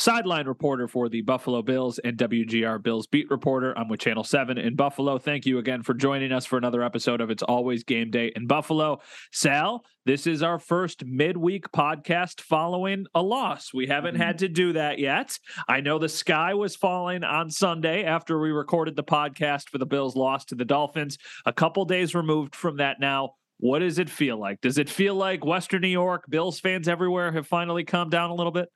sideline reporter for the Buffalo Bills and WGR Bills beat reporter. I'm with Channel 7 in Buffalo. Thank you again for joining us for another episode of It's Always Game Day in Buffalo. Sal, this is our first midweek podcast following a loss. We haven't had to do that yet. I know the sky was falling on Sunday after we recorded the podcast for the Bills loss to the Dolphins. A couple days removed from that now. What does it feel like? Does it feel like Western New York, Bills fans everywhere have finally calmed down a little bit?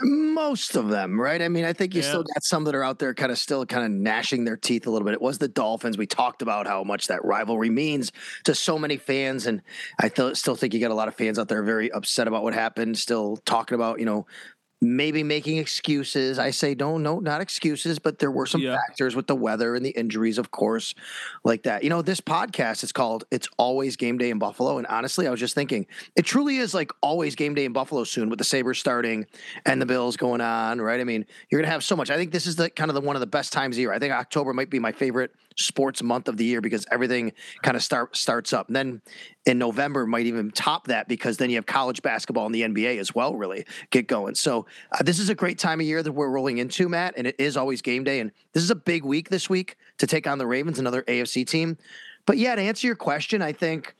Most of them, right? I mean, I think you yeah. still got some that are out there kind of still kind of gnashing their teeth a little bit. It was the Dolphins. We talked about how much that rivalry means to so many fans. And I th- still think you got a lot of fans out there very upset about what happened, still talking about, you know, maybe making excuses. I say no, no, not excuses, but there were some yeah. factors with the weather and the injuries, of course, like that. You know, this podcast is called "It's Always Game Day in Buffalo," and honestly, I was just thinking it truly is like always game day in Buffalo soon with the Sabres starting and the Bills going on. Right? I mean, you're gonna have so much. I think this is the kind of the one of the best times of year. I think October might be my favorite sports month of the year because everything kind of start starts up. And then in November might even top that because then you have college basketball and the NBA as well really get going. So uh, this is a great time of year that we're rolling into, Matt, and it is always game day. And this is a big week this week to take on the Ravens, another AFC team. But yeah, to answer your question, I think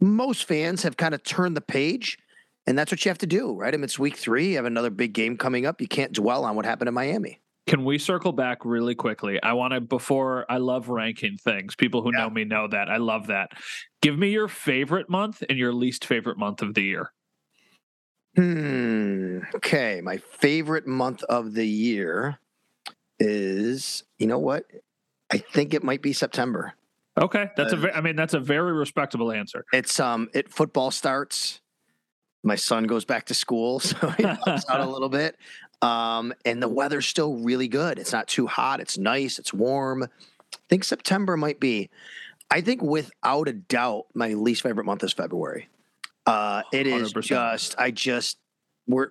most fans have kind of turned the page. And that's what you have to do, right? I mean, it's week three. You have another big game coming up. You can't dwell on what happened in Miami. Can we circle back really quickly? I want to, before I love ranking things, people who yeah. know me know that. I love that. Give me your favorite month and your least favorite month of the year. Hmm. Okay. My favorite month of the year is, you know what? I think it might be September. Okay. That's uh, a, ve- I mean, that's a very respectable answer. It's, um, it football starts. My son goes back to school, so he helps out a little bit. Um, and the weather's still really good. It's not too hot. It's nice. It's warm. I think September might be. I think without a doubt, my least favorite month is February. Uh, it is 100%. just, I just, we're,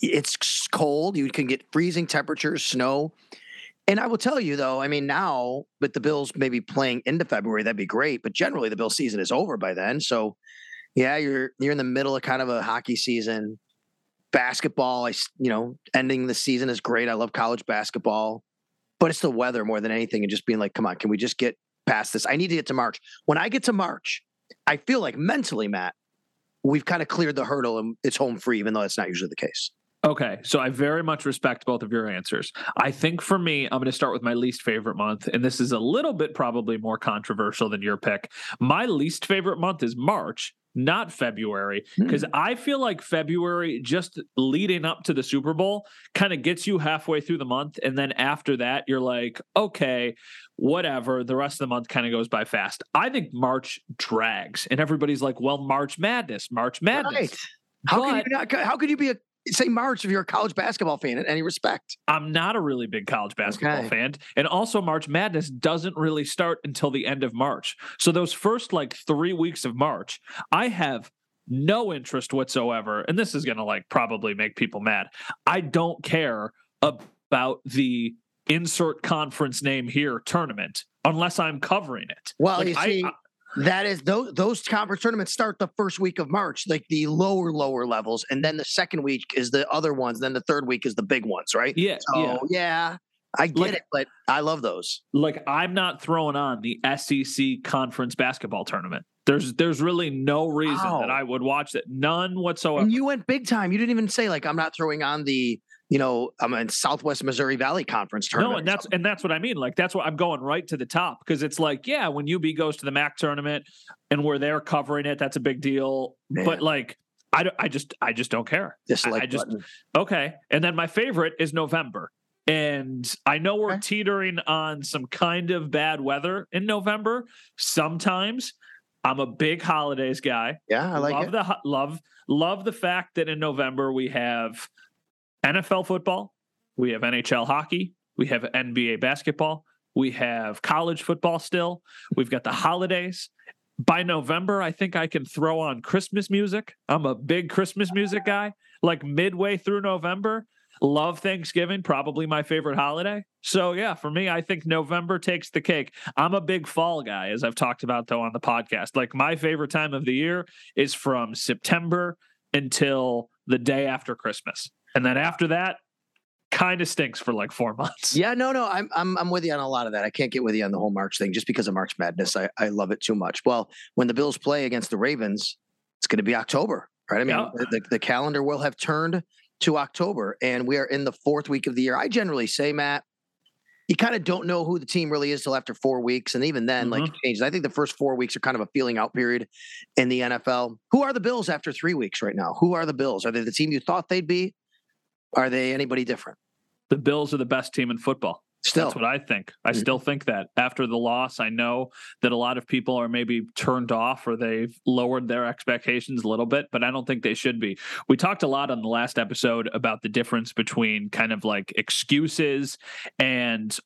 it's cold. You can get freezing temperatures, snow. And I will tell you though, I mean, now with the Bills maybe playing into February, that'd be great. But generally, the Bill season is over by then. So, yeah, you're you're in the middle of kind of a hockey season basketball, I you know, ending the season is great. I love college basketball, but it's the weather more than anything, and just being like, come on, can we just get past this? I need to get to March. When I get to March, I feel like mentally, Matt, we've kind of cleared the hurdle and it's home free, even though that's not usually the case. Okay, so I very much respect both of your answers. I think for me, I'm going to start with my least favorite month, and this is a little bit probably more controversial than your pick. My least favorite month is March not February, because mm. I feel like February, just leading up to the Super Bowl, kind of gets you halfway through the month. And then after that, you're like, okay, whatever. The rest of the month kind of goes by fast. I think March drags, and everybody's like, well, March Madness, March Madness. Right. How but, can you not? How could you be a say March if you're a college basketball fan in any respect. I'm not a really big college basketball okay. fan. And also March Madness doesn't really start until the end of March. So those first like 3 weeks of March, I have no interest whatsoever. And this is going to like probably make people mad. I don't care about the insert conference name here tournament unless I'm covering it. Well, like, you see, I, that is those those conference tournaments start the first week of March, like the lower lower levels, and then the second week is the other ones. Then the third week is the big ones, right? Yeah. So, yeah. yeah. I get like, it, but I love those. Like I'm not throwing on the SEC conference basketball tournament. There's there's really no reason wow. that I would watch it. None whatsoever. And you went big time. You didn't even say like I'm not throwing on the you know, I'm in Southwest Missouri Valley Conference tournament. No, and that's and that's what I mean. Like that's what I'm going right to the top because it's like, yeah, when UB goes to the MAC tournament and we're there covering it, that's a big deal. Man. But like, I, I just I just don't care. Dislike I, I just button. okay. And then my favorite is November. And I know we're okay. teetering on some kind of bad weather in November sometimes. I'm a big holidays guy. Yeah, I like love it. the love love the fact that in November we have NFL football, we have NHL hockey, we have NBA basketball, we have college football still. We've got the holidays. By November, I think I can throw on Christmas music. I'm a big Christmas music guy. Like midway through November, love Thanksgiving, probably my favorite holiday. So, yeah, for me, I think November takes the cake. I'm a big fall guy, as I've talked about, though, on the podcast. Like, my favorite time of the year is from September until the day after Christmas. And then after that, kind of stinks for like four months. Yeah, no, no, I'm I'm I'm with you on a lot of that. I can't get with you on the whole March thing just because of March Madness. I, I love it too much. Well, when the Bills play against the Ravens, it's going to be October, right? I mean, yeah. the, the calendar will have turned to October, and we are in the fourth week of the year. I generally say, Matt, you kind of don't know who the team really is till after four weeks, and even then, mm-hmm. like changes. I think the first four weeks are kind of a feeling out period in the NFL. Who are the Bills after three weeks right now? Who are the Bills? Are they the team you thought they'd be? Are they anybody different? The Bills are the best team in football. Still. That's what I think. I mm-hmm. still think that after the loss, I know that a lot of people are maybe turned off or they've lowered their expectations a little bit, but I don't think they should be. We talked a lot on the last episode about the difference between kind of like excuses and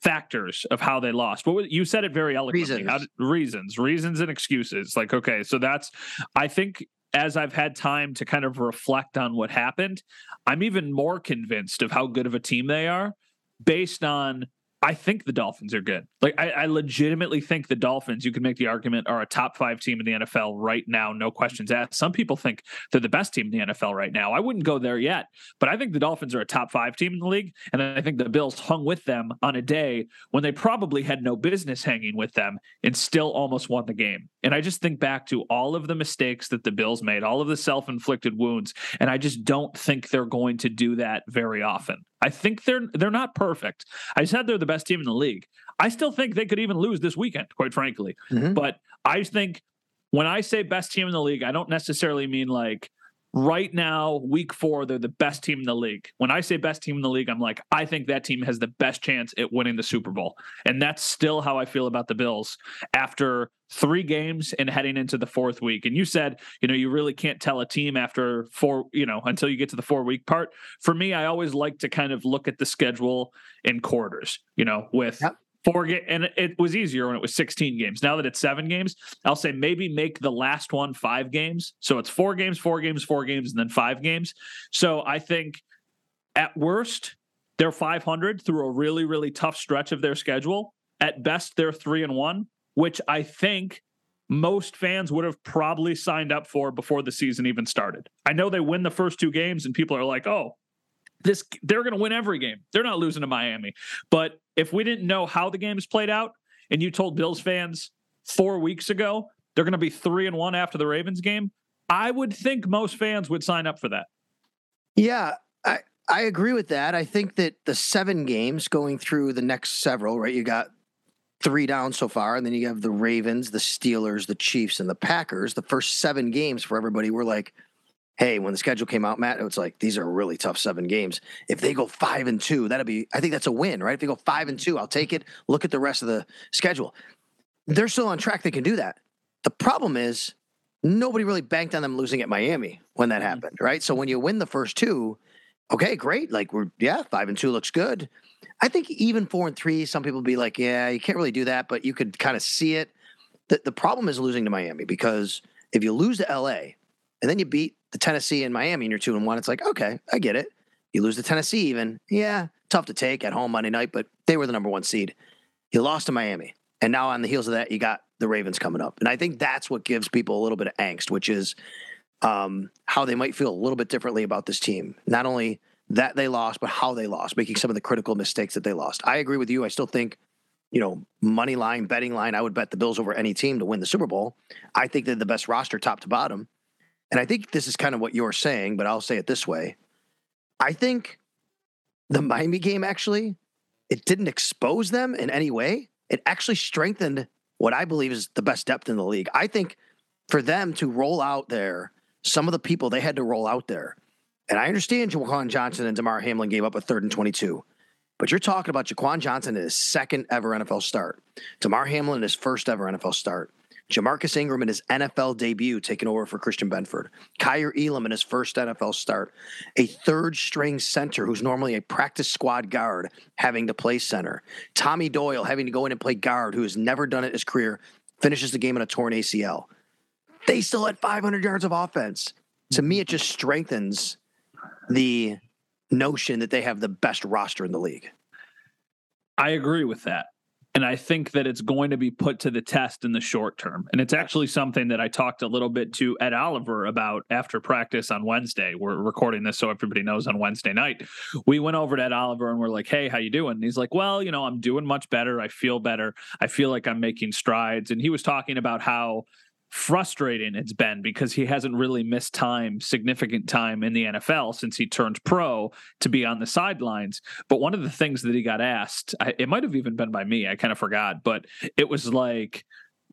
factors of how they lost. What was, you said it very eloquently. Reasons. Reasons, reasons, and excuses. Like, okay, so that's. I think as I've had time to kind of reflect on what happened, I'm even more convinced of how good of a team they are based on I think the Dolphins are good. Like I, I, legitimately think the Dolphins, you can make the argument, are a top five team in the NFL right now, no questions asked. Some people think they're the best team in the NFL right now. I wouldn't go there yet, but I think the Dolphins are a top five team in the league. And I think the Bills hung with them on a day when they probably had no business hanging with them and still almost won the game. And I just think back to all of the mistakes that the Bills made, all of the self-inflicted wounds, and I just don't think they're going to do that very often. I think they're they're not perfect. I said they're the best team in the league. I still think they could even lose this weekend, quite frankly. Mm-hmm. But I think when I say best team in the league, I don't necessarily mean like right now, week four, they're the best team in the league. When I say best team in the league, I'm like, I think that team has the best chance at winning the Super Bowl. And that's still how I feel about the Bills after three games and heading into the fourth week. And you said, you know, you really can't tell a team after four, you know, until you get to the four week part. For me, I always like to kind of look at the schedule in quarters, you know, with yep four ga- and it was easier when it was 16 games. Now that it's seven games i'll say maybe make the last one five games. So it's four games four games four games and then five games. So i think at worst they're 500 through a really really tough stretch of their schedule. At best they're three and one which i think most fans would have probably signed up for before the season even started. I know they win the first two games and people are like oh this they're going to win every game. They're not losing to Miami. But if we didn't know how the games played out, and you told Bills fans four weeks ago they're going to be three and one after the Ravens game, I would think most fans would sign up for that. Yeah, I I agree with that. I think that the seven games going through the next several, right? You got three down so far, and then you have the Ravens, the Steelers, the Chiefs, and the Packers. The first seven games for everybody were like hey, when the schedule came out, Matt, it's like these are really tough seven games. If they go five and two, that'll be I think that's a win, right? If they go five and two, I'll take it. Look at the rest of the schedule. They're still on track. They can do that. The problem is nobody really banked on them losing at Miami when that mm-hmm. happened, right? So when you win the first two, okay, great. Like we're yeah, five and two looks good. I think even four and three, some people be like, yeah, you can't really do that, but you could kind of see it. The, the problem is losing to Miami because if you lose to LA and then you beat the Tennessee and Miami and you're two and one, it's like, okay, I get it. You lose to Tennessee even. Yeah, tough to take at home Monday night, but they were the number one seed. You lost to Miami. And now on the heels of that, you got the Ravens coming up. And I think that's what gives people a little bit of angst, which is um, how they might feel a little bit differently about this team. Not only that they lost, but how they lost, making some of the critical mistakes that they lost. I agree with you. I still think, you know, money line, betting line, I would bet the Bills over any team to win the Super Bowl. I think they're the best roster top to bottom. And I think this is kind of what you're saying, but I'll say it this way. I think the Miami game actually, it didn't expose them in any way. It actually strengthened what I believe is the best depth in the league. I think for them to roll out there, some of the people they had to roll out there. And I understand Jaquan Johnson and Damar Hamlin gave up a third and 22. But you're talking about Jaquan Johnson in his second ever NFL start, Damar Hamlin in his first ever NFL start, Ja'Marcus Ingram in his NFL debut, taking over for Christian Benford, Kaiir Elam in his first NFL start, a third string center who's normally a practice squad guard having to play center, Tommy Doyle having to go in and play guard, who has never done it in his career, finishes the game in a torn ACL. They still had 500 yards of offense. To me, it just strengthens the notion that they have the best roster in the league. I agree with that. And I think that it's going to be put to the test in the short term. And it's actually something that I talked a little bit to Ed Oliver about after practice on Wednesday. We're recording this so everybody knows on Wednesday night. We went over to Ed Oliver and we're like, hey, how you doing? And he's like, well, you know, I'm doing much better. I feel better. I feel like I'm making strides. And he was talking about how frustrating it's been because he hasn't really missed time, significant time in the NFL since he turned pro to be on the sidelines. But one of the things that he got asked, I, it might have even been by me, I kind of forgot, but it was like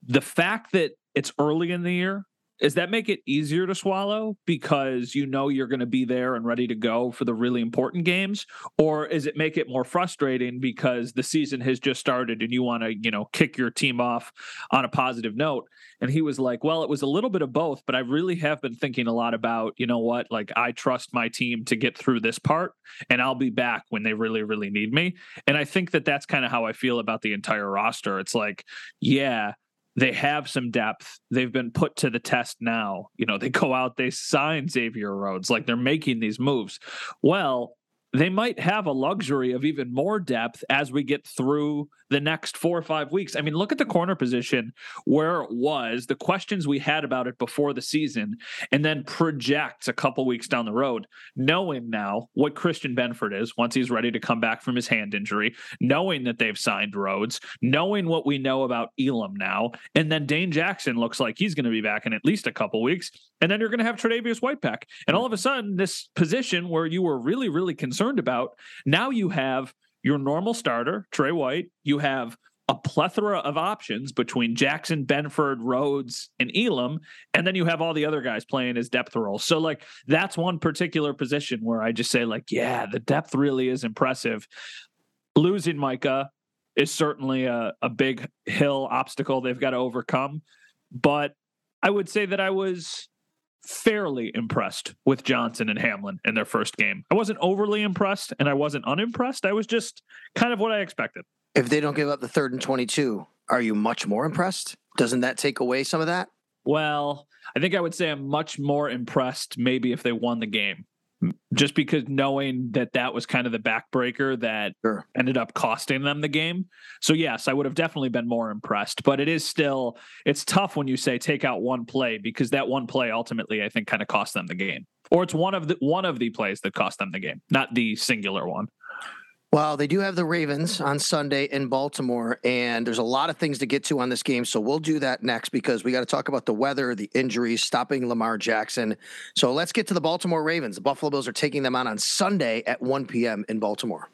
the fact that it's early in the year does that make it easier to swallow because you know you're going to be there and ready to go for the really important games? Or is it make it more frustrating because the season has just started and you want to you know kick your team off on a positive note? And he was like well it was a little bit of both but i really have been thinking a lot about you know what like i trust my team to get through this part and i'll be back when they really really need me. And i think that that's kind of how i feel about the entire roster. It's like yeah they have some depth. They've been put to the test now. You know, they go out, they sign Xavier Rhodes, like they're making these moves. Well, they might have a luxury of even more depth as we get through the next four or five weeks. I mean, look at the corner position where it was, the questions we had about it before the season, and then project a couple weeks down the road, knowing now what Christian Benford is once he's ready to come back from his hand injury, knowing that they've signed Rhodes, knowing what we know about Elam now, and then Dane Jackson looks like he's going to be back in at least a couple weeks. And then you're going to have Tre'Davious White back. And all of a sudden, this position where you were really, really concerned about, now you have your normal starter, Trey White. You have a plethora of options between Jackson, Benford, Rhodes, and Elam. And then you have all the other guys playing as depth roles. So, like, that's one particular position where I just say, like, yeah, the depth really is impressive. Losing Micah is certainly a, a big hill obstacle they've got to overcome. But I would say that I was fairly impressed with Johnson and Hamlin in their first game. I wasn't overly impressed and I wasn't unimpressed. I was just kind of what I expected. If they don't give up the third and 22, are you much more impressed? Doesn't that take away some of that? Well, I think I would say I'm much more impressed maybe if they won the game just because knowing that that was kind of the backbreaker that sure. ended up costing them the game. So yes, I would have definitely been more impressed, but it is still it's tough when you say take out one play because that one play ultimately I think kind of cost them the game. Or it's one of the one of the plays that cost them the game, not the singular one. Well, they do have the Ravens on Sunday in Baltimore, and there's a lot of things to get to on this game. So we'll do that next because we got to talk about the weather, the injuries, stopping Lamar Jackson. So let's get to the Baltimore Ravens. The Buffalo Bills are taking them on on Sunday at 1 p.m. in Baltimore.